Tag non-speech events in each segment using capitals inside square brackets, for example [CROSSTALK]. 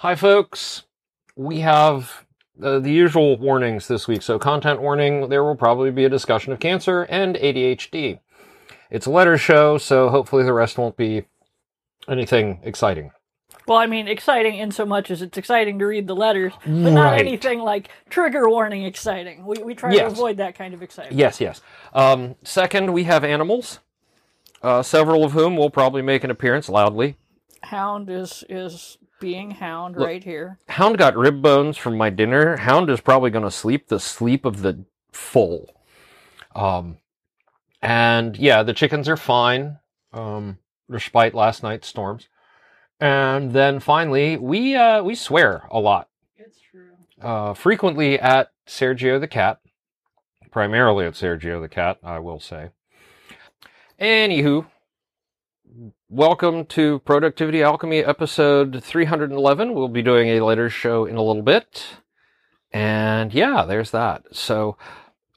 Hi, folks. We have uh, the usual warnings this week. So, content warning there will probably be a discussion of cancer and ADHD. It's a letter show, so hopefully the rest won't be anything exciting. Well, I mean, exciting in so much as it's exciting to read the letters, but not anything like trigger warning exciting. We, we try Yes. to avoid that kind of excitement. Yes, yes. Um, second, we have animals, uh, several of whom will probably make an appearance loudly. Hound is is being hound Look. right here. Hound got rib bones from my dinner. Hound is probably going to sleep the sleep of the full. Um, and yeah, the chickens are fine, um, despite last night's storms. And then finally, we uh, we swear a lot, It's true. uh, frequently at Sergio the cat, primarily at Sergio the cat, I will say. Anywho, welcome to Productivity Alchemy episode 311. We'll be doing a later show in a little bit. And yeah, there's that. So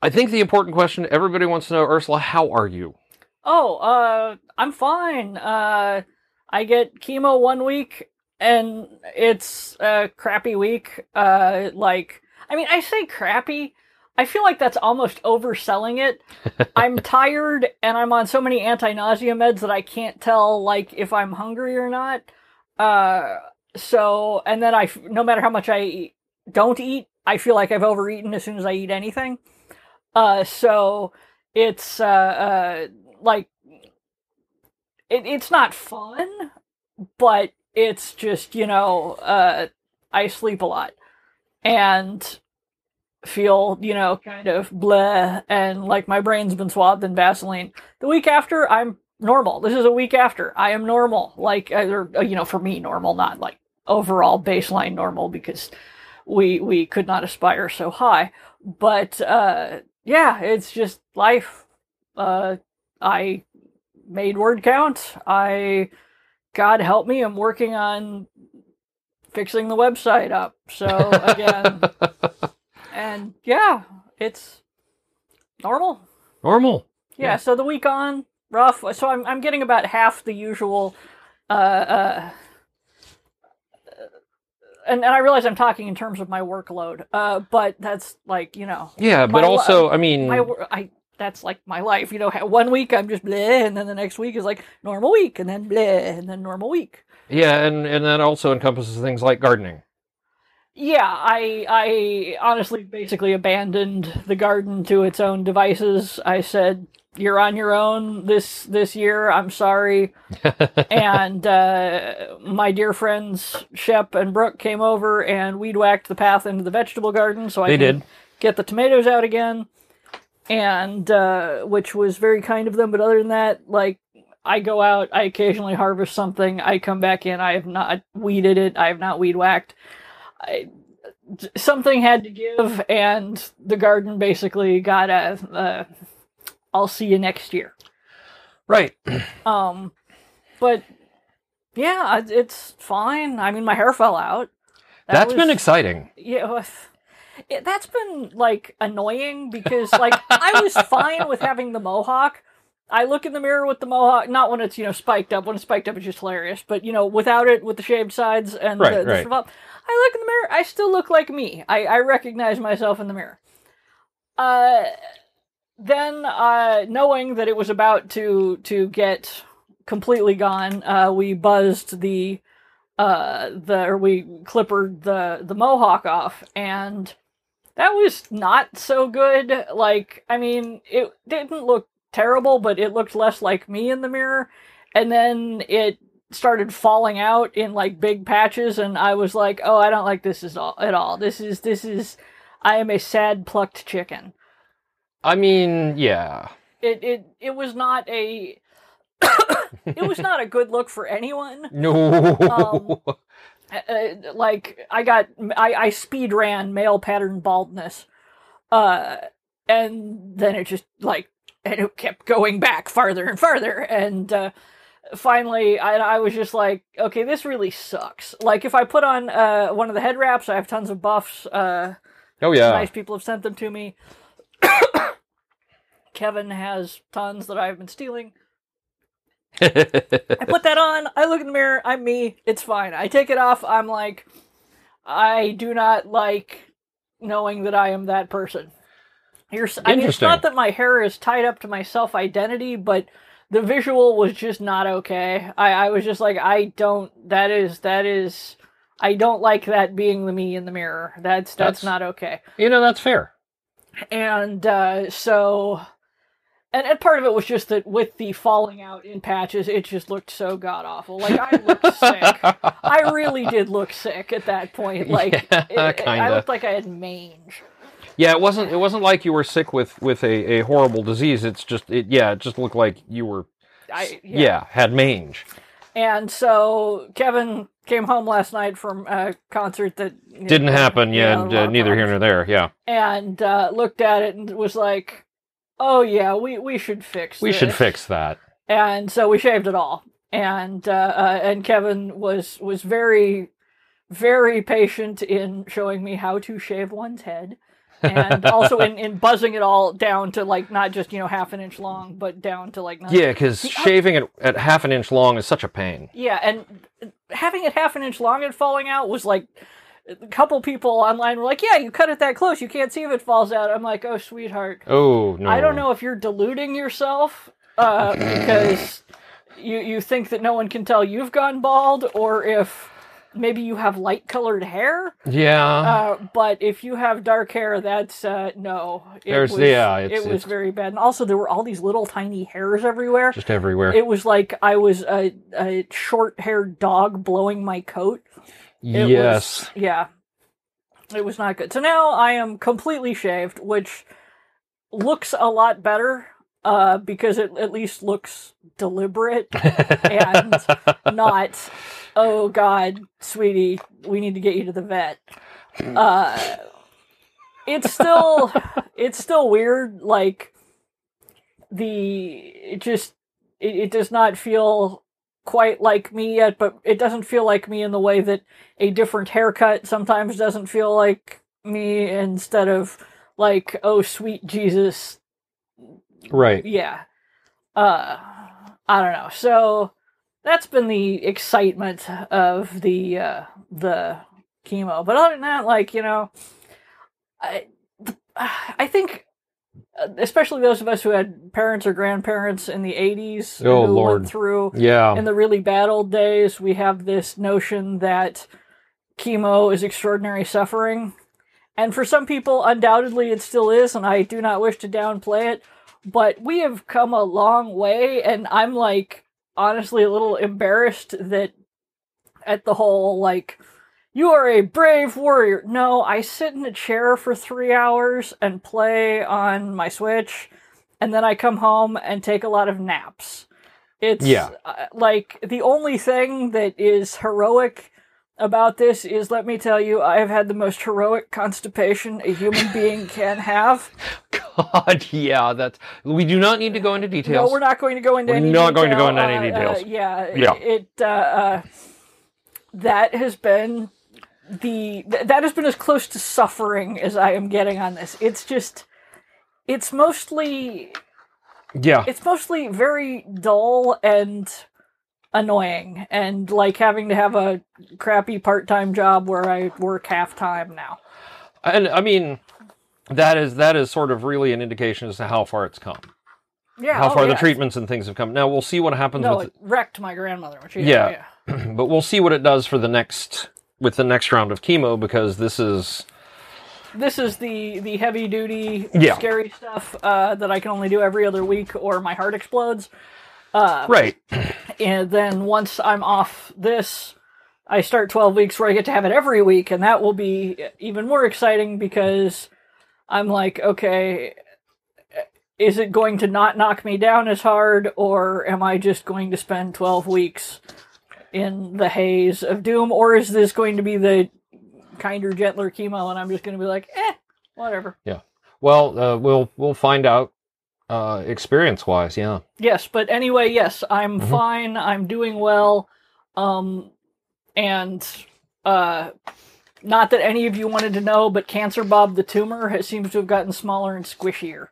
I think the important question everybody wants to know, Ursula, how are you? Oh, uh, I'm fine. Uh, I get chemo one week, and it's a crappy week. Uh, like, I mean, I say crappy. I feel like that's almost overselling it. [LAUGHS] I'm tired, and I'm on so many anti-nausea meds that I can't tell, like, if I'm hungry or not. Uh, so, and then I no matter how much I eat, don't eat, I feel like I've overeaten as soon as I eat anything. Uh, so it's uh, uh like it, it's not fun, but it's just you know uh I sleep a lot and feel you know kind of bleh and like my brain's been swathed in Vaseline. The week after, I'm normal. This is a week after I am normal, like uh, or uh, you know for me normal, not like overall baseline normal because we we could not aspire so high. But uh yeah, it's just life. Uh I made word count. I God help me, I'm working on fixing the website up. So again, [LAUGHS] and yeah, it's normal. Normal. Yeah, Yeah. so the week on rough. So I'm I'm getting about half the usual uh uh and, and I realize I'm talking in terms of my workload, uh, but that's like you know, Yeah, but also, I mean, my I that's like my life. You know, one week I'm just bleh, and then the next week is like normal week, and then bleh, and then normal week. yeah, and, and that also encompasses things like gardening. Yeah, I I honestly basically abandoned the garden to its own devices. I said, "You're on your own this this year. I'm sorry." [LAUGHS] and uh, my dear friends Shep and Brooke came over and weed whacked the path into the vegetable garden, so I They did. get the tomatoes out again, and uh, which was very kind of them. But other than that, like I go out, I occasionally harvest something, I come back in, I have not weeded it, I have not weed whacked. I, something had to give, and the garden basically got a. Uh, I'll see you next year. Right. Um, but yeah, it's fine. I mean, my hair fell out. That That's been exciting. yeah. It, that's been like annoying because like I was fine with having the mohawk. I look in the mirror with the mohawk, not when it's you know spiked up. When it's spiked up, it's just hilarious. But you know, without it, with the shaved sides and Right, the, the right. up, I look in the mirror. I still look like me. I, I recognize myself in the mirror. Uh, then uh, knowing that it was about to to get completely gone, uh, we buzzed the uh the or we clippered the the mohawk off and that was not so good like i mean it didn't look terrible but it looked less like me in the mirror. And then it started falling out in like big patches and i was like oh i don't like this all, at all. This is this is i am a sad plucked chicken. I mean, yeah. it it it was not a [COUGHS] it was not a good look for anyone. [LAUGHS] No. Um, uh, like I got I, I speed ran male pattern baldness, uh, and then it just like and it kept going back farther and farther, and uh, finally I, I was just like, okay, this really sucks. Like if I put on uh, one of the head wraps, I have tons of buffs. Uh, oh yeah. nice people have sent them to me. [COUGHS] Kevin has tons that I've been stealing. I put that on. I look in the mirror. I'm me. It's fine. I take it off. I'm like, I do not like knowing that I am that person. You're, I mean, it's not that my hair is tied up to my self identity, but the visual was just not okay. I, I was just like, I don't. That is that is. I don't like that being the me in the mirror. That's that's, That's- not okay. You know, that's fair. And uh, so, and, and part of it was just that with the falling out in patches, it just looked so god awful. Like I looked sick. I really did look sick at that point. [LAUGHS] Like Yeah, it- it- I looked like I had mange. Yeah, it wasn't. It wasn't like you were sick with with a, a horrible disease. It's just. It, yeah, it just looked like you were. I yeah. had mange. And so Kevin came home last night from a concert that Didn't happen. Yeah, uh, neither here nor there. Yeah, And uh, looked at it and was like, "Oh yeah, we we should fix. we should fix that. and so we shaved it all and uh, uh, and kevin was was very very patient in showing me how to shave one's head and also in, in buzzing it all down to like not just you know half an inch long but down to like not, Yeah, because shaving it at half an inch long is such a pain. yeah and having it half an inch long and falling out was like a couple people online were like yeah you cut it that close you can't see if it falls out i'm like oh sweetheart Oh no! I don't know if you're deluding yourself uh, because [CLEARS THROAT] you you think that no one can tell you've gone bald, or if maybe you have light colored hair. Yeah, Uh, but if you have dark hair, that's uh, no. It There's- was, yeah, it's- it was it's- very bad, and also there were all these little tiny hairs everywhere. just everywhere. It was like I was a, a short-haired dog blowing my coat. It yes. was- yeah. It was not good. So now I am completely shaved, which looks a lot better uh, because it at least looks deliberate [LAUGHS] and not, oh God, sweetie, we need to get you to the vet. Uh, it's still, [LAUGHS] it's still weird. Like the, it just, it, it does not feel quite like me yet, but it doesn't feel like me in the way that a different haircut sometimes doesn't feel like me instead of like, oh sweet Jesus, right. yeah. Uh I don't know. So that's been the excitement of the uh the chemo. But other than that, like, you know, I I think uh, especially those of us who had parents or grandparents in the 80s Oh, who Lord. went through Yeah. in the really bad old days, we have this notion that chemo is extraordinary suffering. And for some people, undoubtedly, it still is, and I do not wish to downplay it. But we have come a long way, and I'm like, honestly, a little embarrassed that at the whole, like, you are a brave warrior. No, I sit in a chair for three hours and play on my Switch, and then I come home and take a lot of naps. It's Yeah. uh, like the only thing that is heroic about this is let me tell you, I have had the most heroic constipation a human [LAUGHS] being can have. God, yeah. That's. We do not need to go into details. No, we're not going to go into We're any not going to go detail. into any Uh, uh, details. yeah, Yeah. It uh, uh, that has been the th- that has been as close to suffering as I am getting on this. It's just it's mostly Yeah. it's mostly very dull and annoying and like having to have a crappy part-time job where I work half time now. And I mean, that is that is sort of really an indication as to how far it's come, Yeah, how oh, far the treatments and things have come. Now we'll see what happens No, with, it wrecked my grandmother when she Yeah. yeah. [CLEARS THROAT] but we'll see what it does for the next with the next round of chemo because this is this is the the heavy duty Yeah. scary stuff uh, that I can only do every other week or my heart explodes. Uh, right. and then once I'm off this, I start 12 weeks where I get to have it every week, and that will be even more exciting because I'm like, okay, is it going to not knock me down as hard, or am I just going to spend 12 weeks in the haze of doom, or is this going to be the kinder, gentler chemo, and I'm just going to be like, eh, whatever. Yeah. Well, uh, we'll we'll find out uh, experience wise. Yeah. Yes, but anyway, yes, I'm Mhm. fine. I'm doing well. Um and uh not that any of you wanted to know, but Cancer Bob the tumor has, seems to have gotten smaller and squishier.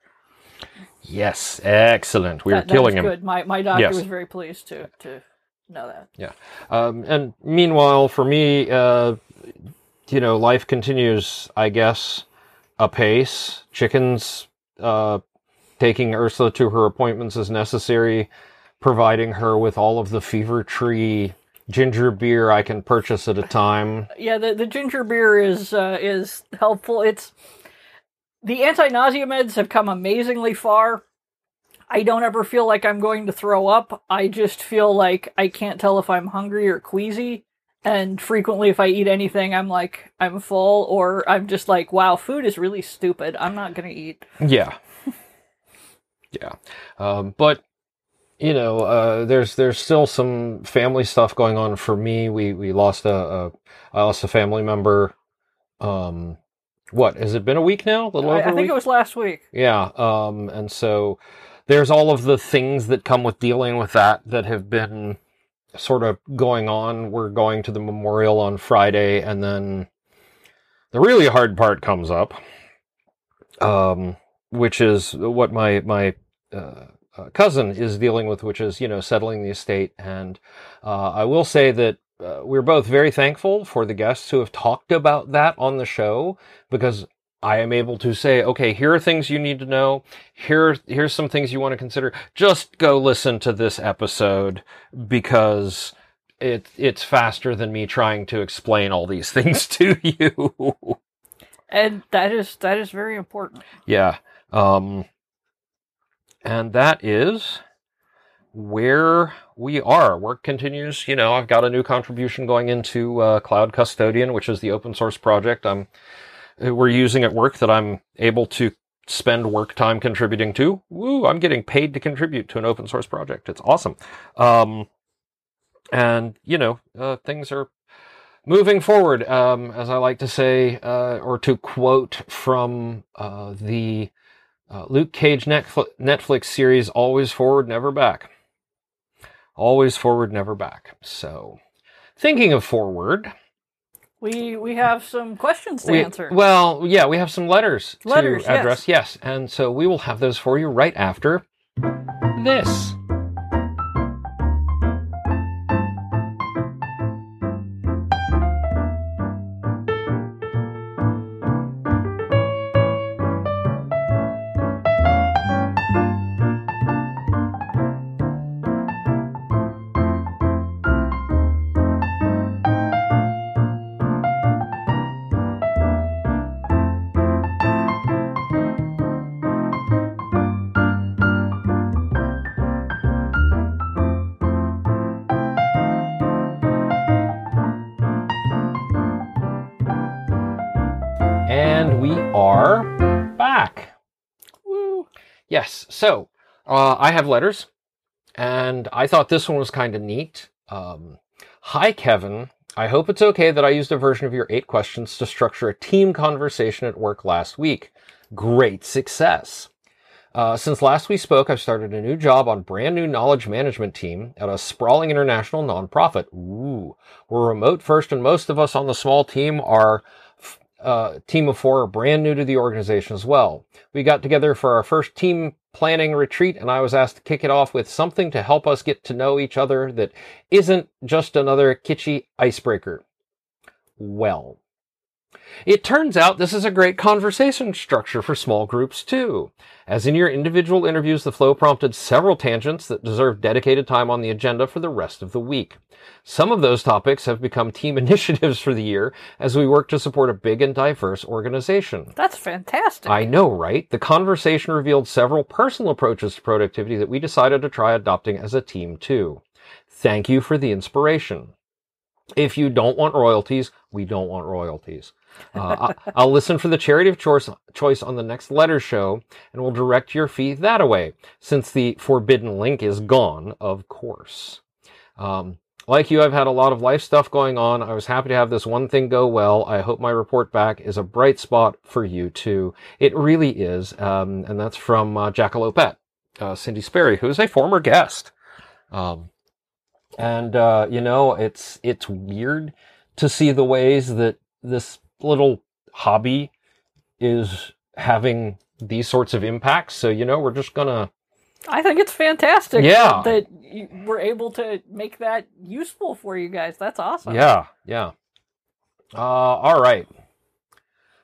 Yes. Excellent. We're That- that killing him. Good. My my doctor Yes. was very pleased to to know that. Um, and meanwhile, for me, uh, you know, life continues, I guess, apace. Chickens uh, taking Ursula to her appointments as necessary, providing her with all of the fever tree ginger beer I can purchase at a time. Yeah, the, the ginger beer is uh, is helpful. It's the anti-nausea meds have come amazingly far. I don't ever feel like I'm going to throw up. I just feel like I can't tell if I'm hungry or queasy. And frequently, if I eat anything, I'm like, I'm full, or I'm just like, wow, food is really stupid. I'm not going to eat. Yeah. Yeah. Um, but you know, uh, there's there's still some family stuff going on for me. We we lost a, a I lost a family member. Um, what has it been a week now? A little I, over I think it was last week. Yeah. Um, and so there's all of the things that come with dealing with that that have been sort of going on. We're going to the memorial on Friday, and then the really hard part comes up, um, which is what my my uh, uh, cousin is dealing with, which is you know settling the estate. And uh, I will say that uh, we're both very thankful for the guests who have talked about that on the show because I am able to say, okay, here are things you need to know. Here, here's some things you want to consider. Just go listen to this episode because it it's faster than me trying to explain all these [LAUGHS] things to you. And that is that is very important. yeah. Um, and that is where we are. Work continues. You know, I've got a new contribution going into uh, Cloud Custodian, which is the open source project I'm we're using at work that I'm able to spend work time contributing to. Woo! I'm getting paid to contribute to an open source project. It's awesome. Um, and you know, uh, things are moving forward. Um, as I like to say, uh, or to quote from uh, the uh, Luke Cage Netflix, series, "Always forward, never back." Always forward, never back. So, thinking of forward. We we have some questions to We- answer. Well, yeah, we have some letters, Letters, to address. Yes. and so we will have those for you right after this. So uh, I have letters, and I thought this one was kind of neat. Um, Hi, Kevin. I hope it's okay that I used a version of your eight questions to structure a team conversation at work last week. Great success. Uh, since last we spoke, I've started a new job on brand new knowledge management team at a sprawling international nonprofit. Ooh, we're remote first, and most of us on the small team are uh, team of four are brand new to the organization as well. We got together for our first team planning retreat, and I was asked to kick it off with something to help us get to know each other that isn't just another kitschy icebreaker. Well, it turns out this is a great conversation structure for small groups too. As in your individual interviews, the flow prompted several tangents that deserve dedicated time on the agenda for the rest of the week. Some of those topics have become team [LAUGHS] initiatives for the year as we work to support a big and diverse organization. That's fantastic. I know, right? The conversation revealed several personal approaches to productivity that we decided to try adopting as a team too. Thank you for the inspiration. If you don't want royalties, we don't want royalties. Uh, I'll listen for the charity of choice, on the next letter show and we'll direct your fee that away, since the forbidden link is gone, of course. Um, like you, I've had a lot of life stuff going on. I was happy to have this one thing go well. I hope my report back is a bright spot for you too. It really is. Um, and that's from uh, Jackalope, uh, Cindy Sperry, who's a former guest. Um, and uh, you know, it's it's weird to see the ways that this little hobby is having these sorts of impacts. So you know, we're just gonna I think it's fantastic Yeah. that, were able to make that useful for you guys. That's awesome. Yeah, yeah. Uh, all right.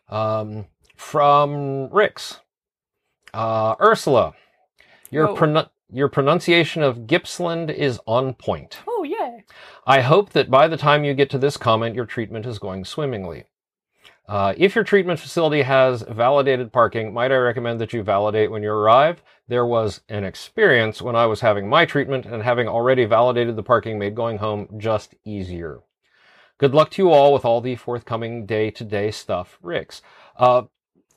Um, from Ricks. Uh, Ursula, your Whoa. pronun- your pronunciation of Gippsland is on point. Oh yeah. I hope that by the time you get to this comment, your treatment is going swimmingly. Uh, if your treatment facility has validated parking, might I recommend that you validate when you arrive? There was an experience when I was having my treatment, and having already validated the parking made going home just easier. Good luck to you all with all the forthcoming day to day stuff, Ricks. Uh,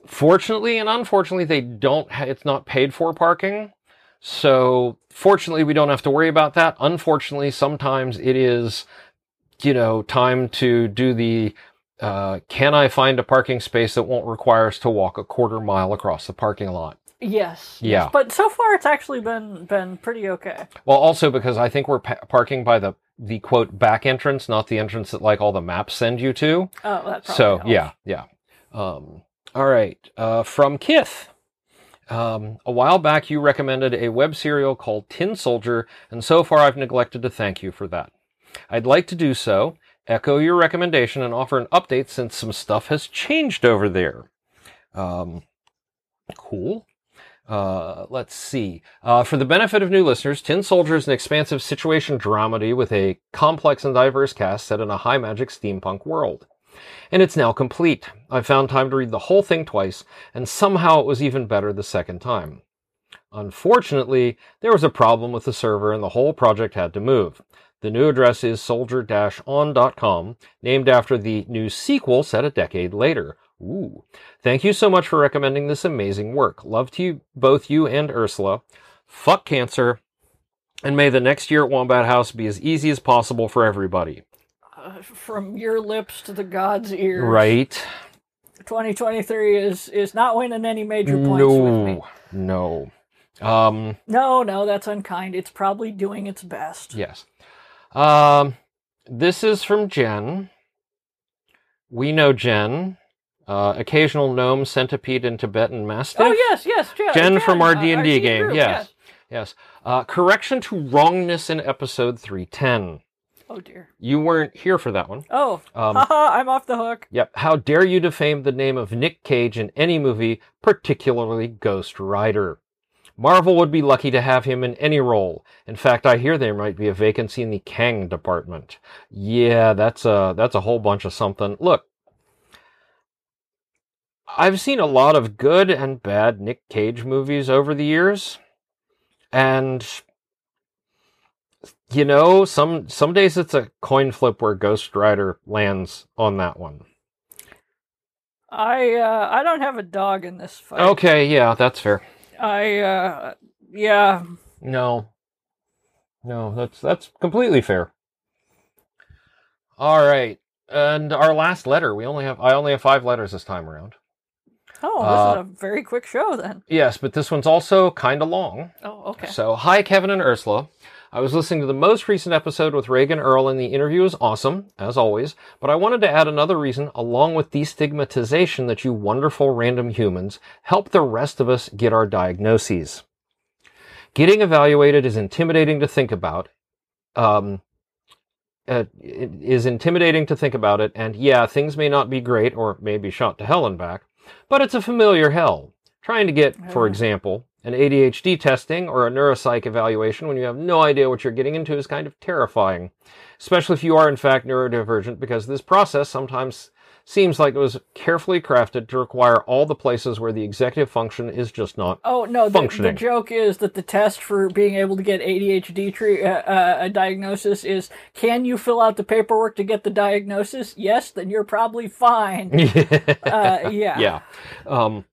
fortunately and unfortunately, they don't, ha- it's not paid for parking. So fortunately, we don't have to worry about that. Unfortunately, sometimes it is, you know, time to do the, uh, can I find a parking space that won't require us to walk a quarter mile across the parking lot? Yes. Yeah. yes. But so far, it's actually been been pretty okay. Well, also because I think we're pa- parking by the, the quote back entrance, not the entrance that like all the maps send you to. Oh, that so helps. yeah, yeah. Um, all right. Uh, from Kith. Um, a while back, you recommended a web serial called Tin Soldier, and so far I've neglected to thank you for that. I'd like to do so, echo your recommendation, and offer an update since some stuff has changed over there. Um, cool. Uh, let's see. Uh, for the benefit of new listeners, Tin Soldier is an expansive situation dramedy with a complex and diverse cast set in a high magic steampunk world. And it's now complete. I found time to read the whole thing twice, and somehow it was even better the second time. Unfortunately, there was a problem with the server and the whole project had to move. The new address is soldier-on.com, named after the new sequel set a decade later. Ooh. Thank you so much for recommending this amazing work. Love to you, both you and Ursula. Fuck cancer. And may the next year at Wombat House be as easy as possible for everybody. Uh, from your lips to the god's ears. Right? 2023 is is not winning any major points with me. No. No. Um, No, no, that's unkind. It's probably doing its best. yes. Um, this is from Jen. We know Jen. Uh, occasional gnome, centipede, and Tibetan mastiff. Oh yes, yes, Jen. Jen from our uh, D&D RC game, group, yes. Yes. Uh, correction to wrongness in episode 310. Oh dear. You weren't here for that one. Oh, Um, [LAUGHS] haha, I'm off the hook. Yep. How dare you defame the name of Nick Cage in any movie, particularly Ghost Rider? Marvel would be lucky to have him in any role. In fact, I hear there might be a vacancy in the Kang department. Yeah, that's a that's a whole bunch of something. Look, I've seen a lot of good and bad Nick Cage movies over the years, and you know, some some days it's a coin flip where Ghost Rider lands on that one. I uh I don't have a dog in this fight. Okay, yeah, that's fair. I uh yeah. No. No, that's that's completely fair. All right. And our last letter, we only have I only have 5 letters this time around. Oh, this Uh, is a very quick show then. Yes, but this one's also kind of long. Oh, okay. So, hi Kevin and Ursula. I was listening to the most recent episode with Reagan Earl and the interview was awesome, as always, but I wanted to add another reason along with destigmatization that you wonderful random humans help the rest of us get our diagnoses. Getting evaluated is intimidating to think about. Um, uh, it is intimidating to think about it, and yeah, things may not be great or may be shot to hell and back, but it's a familiar hell. Trying to get, for example, an ADHD testing or a neuropsych evaluation when you have no idea what you're getting into is kind of terrifying, especially if you are in fact neurodivergent, because this process sometimes seems like it was carefully crafted to require all the places where the executive function is just not. Oh no! The, the joke is that the test for being able to get ADHD uh, uh, a diagnosis is: Can you fill out the paperwork to get the diagnosis? Yes, then you're probably fine. [LAUGHS] uh, yeah. yeah. Um,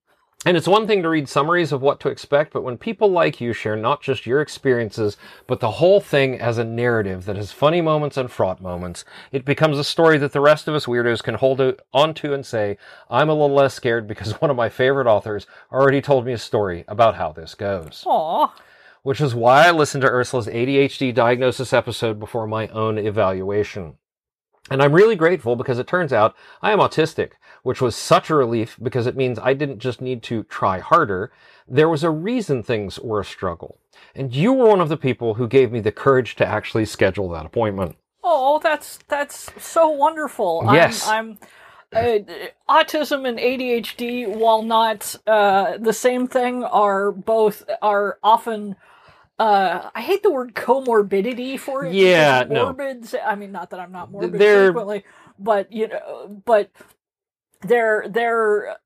and it's one thing to read summaries of what to expect, but when people like you share not just your experiences, but the whole thing as a narrative that has funny moments and fraught moments, it becomes a story that the rest of us weirdos can hold onto and say, I'm a little less scared because [LAUGHS] one of my favorite authors already told me a story about how this goes. Aw. Which is why I listened to Ursula's ADHD diagnosis episode before my own evaluation. And I'm really grateful because it turns out I am autistic, which was such a relief because it means I didn't just need to try harder. There was a reason things were a struggle. And you were one of the people who gave me the courage to actually schedule that appointment. Oh, that's that's so wonderful. Yes. I'm, I'm uh, autism and ADHD, while not uh, the same thing, are both are often. Uh, I hate the word comorbidity for it. Yeah, because no. morbid. I mean, not that I'm not morbid They're- frequently, but you know, but they're they're.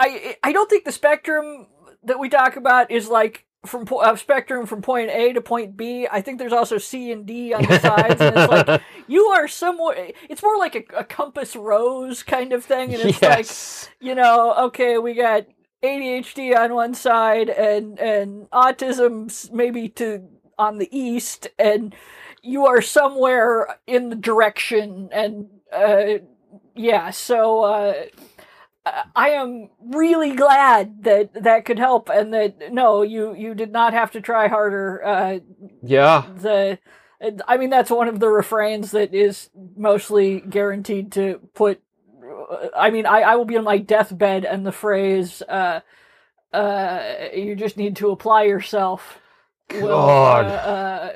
I I don't think the spectrum that we talk about is like from spectrum from point A to point B. I think there's also C and D on the sides, and it's like [LAUGHS] you are somewhere. It's more like a, a compass rose kind of thing, and it's like you know, okay, we got ADHD on one side and and autism maybe to on the east, and you are somewhere in the direction, and uh, yeah, so. Uh, I- I am really glad that that could help, and that no, you you did not have to try harder. Uh, yeah. the I mean that's one of the refrains that is mostly guaranteed to put I mean I, I will be on my deathbed and the phrase uh uh you just need to apply yourself will God. uh, uh,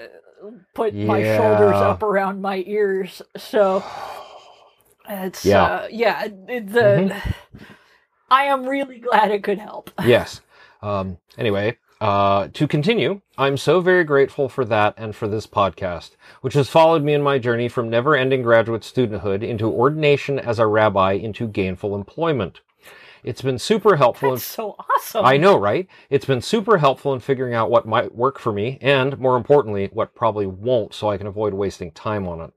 put my shoulders up around my ears so it's Yeah. uh, yeah it- the I am really glad it could help [LAUGHS] yes. Um, anyway, uh, to continue, I'm so very grateful for that and for this podcast, which has followed me in my journey from never ending graduate studenthood into ordination as a rabbi into gainful employment. It's been super helpful. in so awesome I know, right? It's been super helpful in figuring out what might work for me and, more importantly, what probably won't so I can avoid wasting time on it.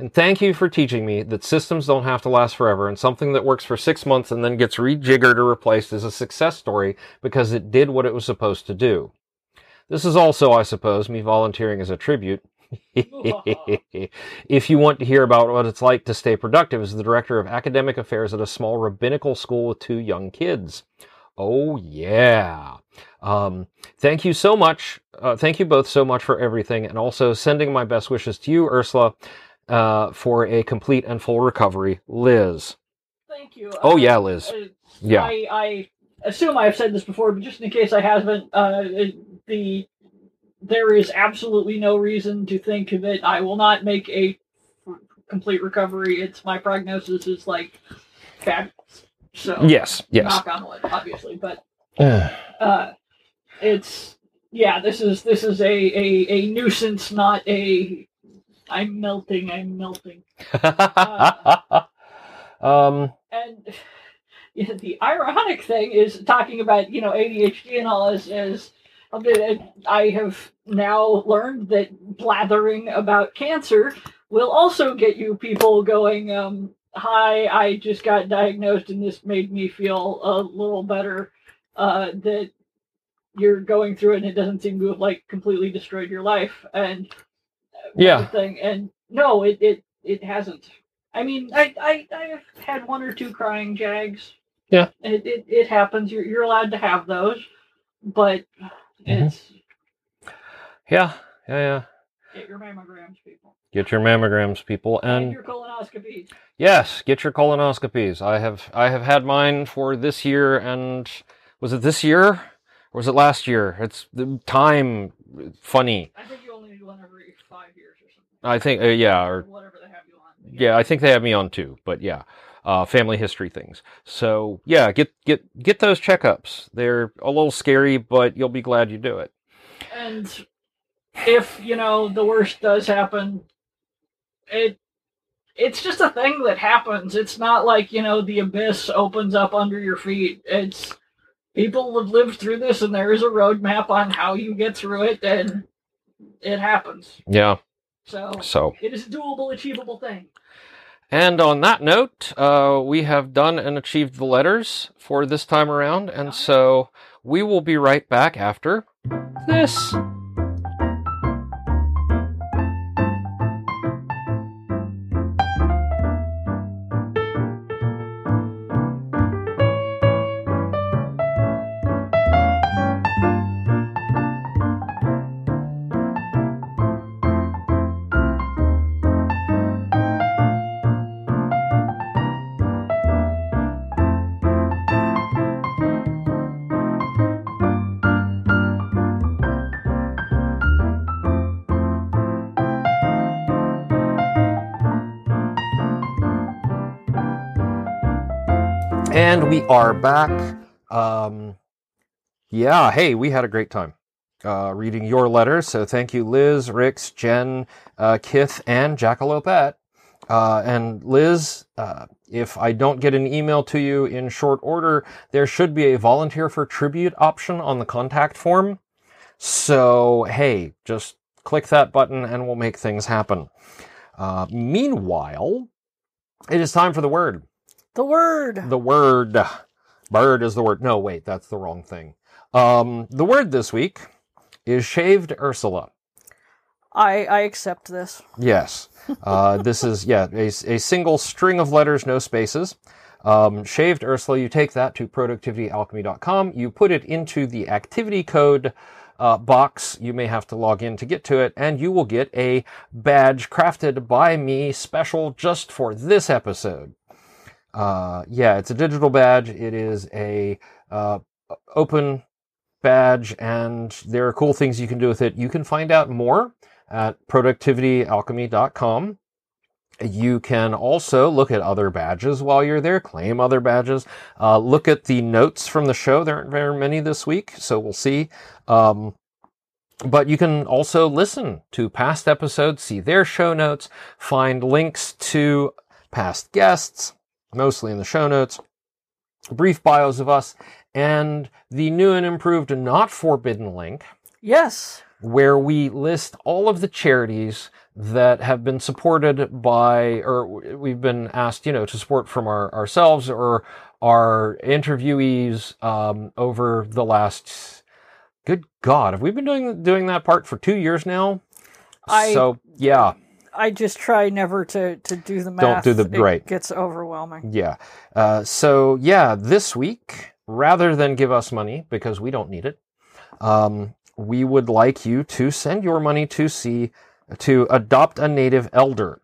And thank you for teaching me that systems don't have to last forever and something that works for six months and then gets rejiggered or replaced is a success story because it did what it was supposed to do. This is also, I suppose, me volunteering as a tribute. [LAUGHS] if you want to hear about what it's like to stay productive as the director of academic affairs at a small rabbinical school with two young kids. Oh, yeah. Um, thank you so much. Uh, thank you both so much for everything, and also sending my best wishes to you, Ursula, uh, for a complete and full recovery. Liz. thank you Oh, Uh, yeah, Liz. uh, Yeah. I, I assume I've said this before, but just in case I haven't, uh, the there is absolutely no reason to think that I will not make a complete recovery. It's my prognosis is like fabulous. So Yes, yes. knock on wood, obviously, but [SIGHS] uh, it's yeah. This is this is a, a a nuisance, not a. I'm melting. I'm melting. [LAUGHS] um, and [SIGHS] yeah, the ironic thing is talking about you know ADHD and all is is I have now learned that blathering about cancer will also get you people going. Um, Hi, I just got diagnosed and this made me feel a little better. Uh, that you're going through it and it doesn't seem to have like completely destroyed your life and Yeah. thing. And no, it it it hasn't. I mean, I I I've had one or two crying jags. Yeah. It it, it happens. You're you're allowed to have those, but Mhm. it's yeah, yeah, yeah. get your mammograms, people, Get your mammograms, people, and, and your colonoscopies. yes, get your colonoscopies. I have, I have had mine for this year, and was it this year or was it last year? It's the time funny. I think you only need one every five years or something. I think, uh, yeah, or whatever they have you on. yeah, I think they have me on too, but yeah, uh, family history things. So yeah, get get get those checkups. They're a little scary, but you'll be glad you do it. And if you know the worst does happen, it it's just a thing that happens. It's not like you know the abyss opens up under your feet. It's people have lived through this, and there is a roadmap on how you get through it, and it happens. Yeah. So So. it is a doable, achievable thing. And on that note, uh, we have done and achieved the letters for this time around, and so we will be right back after this. And we are back. Um, yeah, hey, we had a great time uh, reading your letters. So thank you, Liz, Rix, Jen, uh, Kith, and Jackalope. Uh, and Liz, uh, if I don't get an email to you in short order, there should be a volunteer for tribute option on the contact form. So, hey, just click that button and we'll make things happen. Uh, meanwhile, it is time for the word. The word. The word. Bird is the word. No, wait, that's the wrong thing. Um, the word this week is shaved Ursula. I I accept this. Yes. Uh, this is, yeah, a, a single string of letters, no spaces. Um, shaved Ursula, you take that to productivityalchemy.com. You put it into the activity code uh, box. You may have to log in to get to it, and you will get a badge crafted by me special just for this episode. Uh, yeah, it's a digital badge. It is a uh, open badge, and there are cool things you can do with it. You can find out more at productivityalchemy.com. You can also look at other badges while you're there, claim other badges. Uh, look at the notes from the show. There aren't very many this week, so we'll see. Um, but you can also listen to past episodes, see their show notes, find links to past guests, mostly in the show notes, brief bios of us, and the new and improved Not Forbidden link, Yes. where we list all of the charities that have been supported by, or we've been asked, you know, to support from our, ourselves or our interviewees um, over the last. Good God, have we been doing doing that part for two years now? I- so yeah, I just try never to to do the math. Don't do the- It right. Gets overwhelming. Yeah. Uh, so yeah, this week, rather than give us money because we don't need it, um, we would like you to send your money to see to adopt a native elder.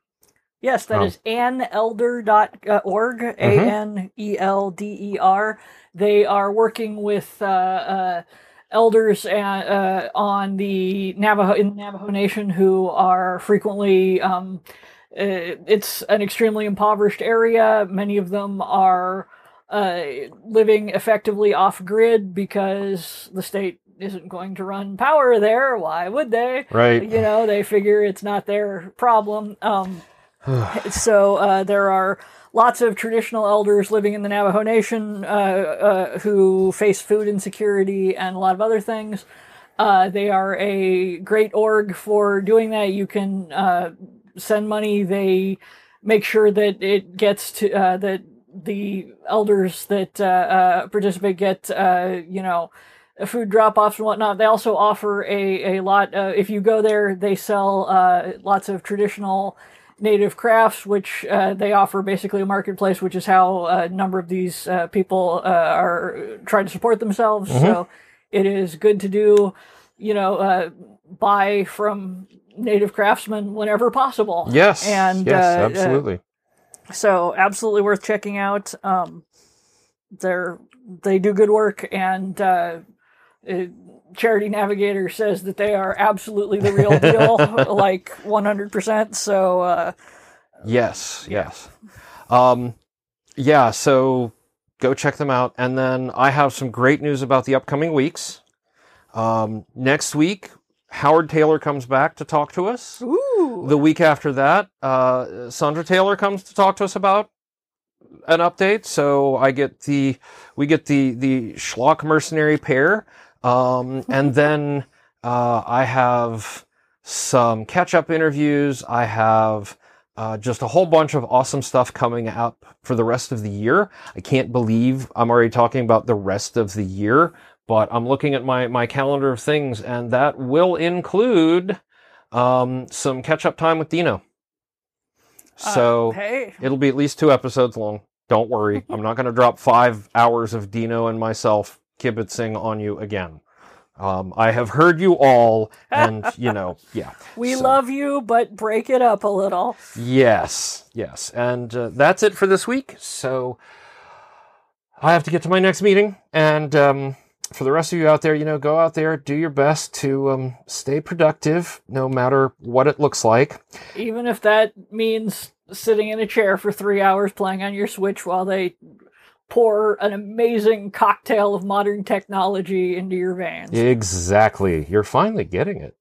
Yes, that Oh. is anelder.org, A N E L D E R. They are working with uh, uh, elders uh, uh, on the Navajo in the Navajo Nation who are frequently. Um, uh, it's an extremely impoverished area. Many of them are uh, living effectively off grid because the state isn't going to run power there. Why would they? Right. You know, they figure it's not their problem. Um, [SIGHS] so uh, there are lots of traditional elders living in the Navajo Nation uh, uh, who face food insecurity and a lot of other things. Uh, they are a great org for doing that. You can uh, send money. They make sure that it gets to uh, that the elders that uh, participate get you know food drop offs and whatnot. They also offer a, a lot. Uh, if you go there, they sell uh, lots of traditional native crafts, which uh, they offer basically a marketplace, which is how a number of these uh, people uh, are trying to support themselves. So it is good to do, you know, uh, buy from native craftsmen whenever possible. Yes. And yes, uh, uh, absolutely. so absolutely worth checking out. Um, they're they do good work, and uh, Charity Navigator says that they are absolutely the real deal, [LAUGHS] like one hundred percent. So uh, Yes, yes. Um, yeah, so go check them out. And then I have some great news about the upcoming weeks. Um, next week, Howard Tayler comes back to talk to us. ooh, The week after that, uh, Sandra Tayler comes to talk to us about an update. So I get the, we get the, the schlock mercenary pair. Um, and then, uh, I have some catch up interviews. I have, uh, just a whole bunch of awesome stuff coming up for the rest of the year. I can't believe I'm already talking about the rest of the year, but I'm looking at my, my calendar of things and that will include, um, some catch up time with Dino. So Uh, hey, it'll be at least two episodes long. Don't worry. [LAUGHS] I'm not going to drop five hours of Dino and myself kibitzing on you again. Um, I have heard you all, and [LAUGHS] you know, yeah. we so- love you, but break it up a little. Yes, yes. And uh, that's it for this week. So I have to get to my next meeting. And um, for the rest of you out there, you know, go out there, do your best to um, stay productive, no matter what it looks like. Even if that means sitting in a chair for three hours playing on your Switch while they pour an amazing cocktail of modern technology into your vans. Exactly. You're finally getting it.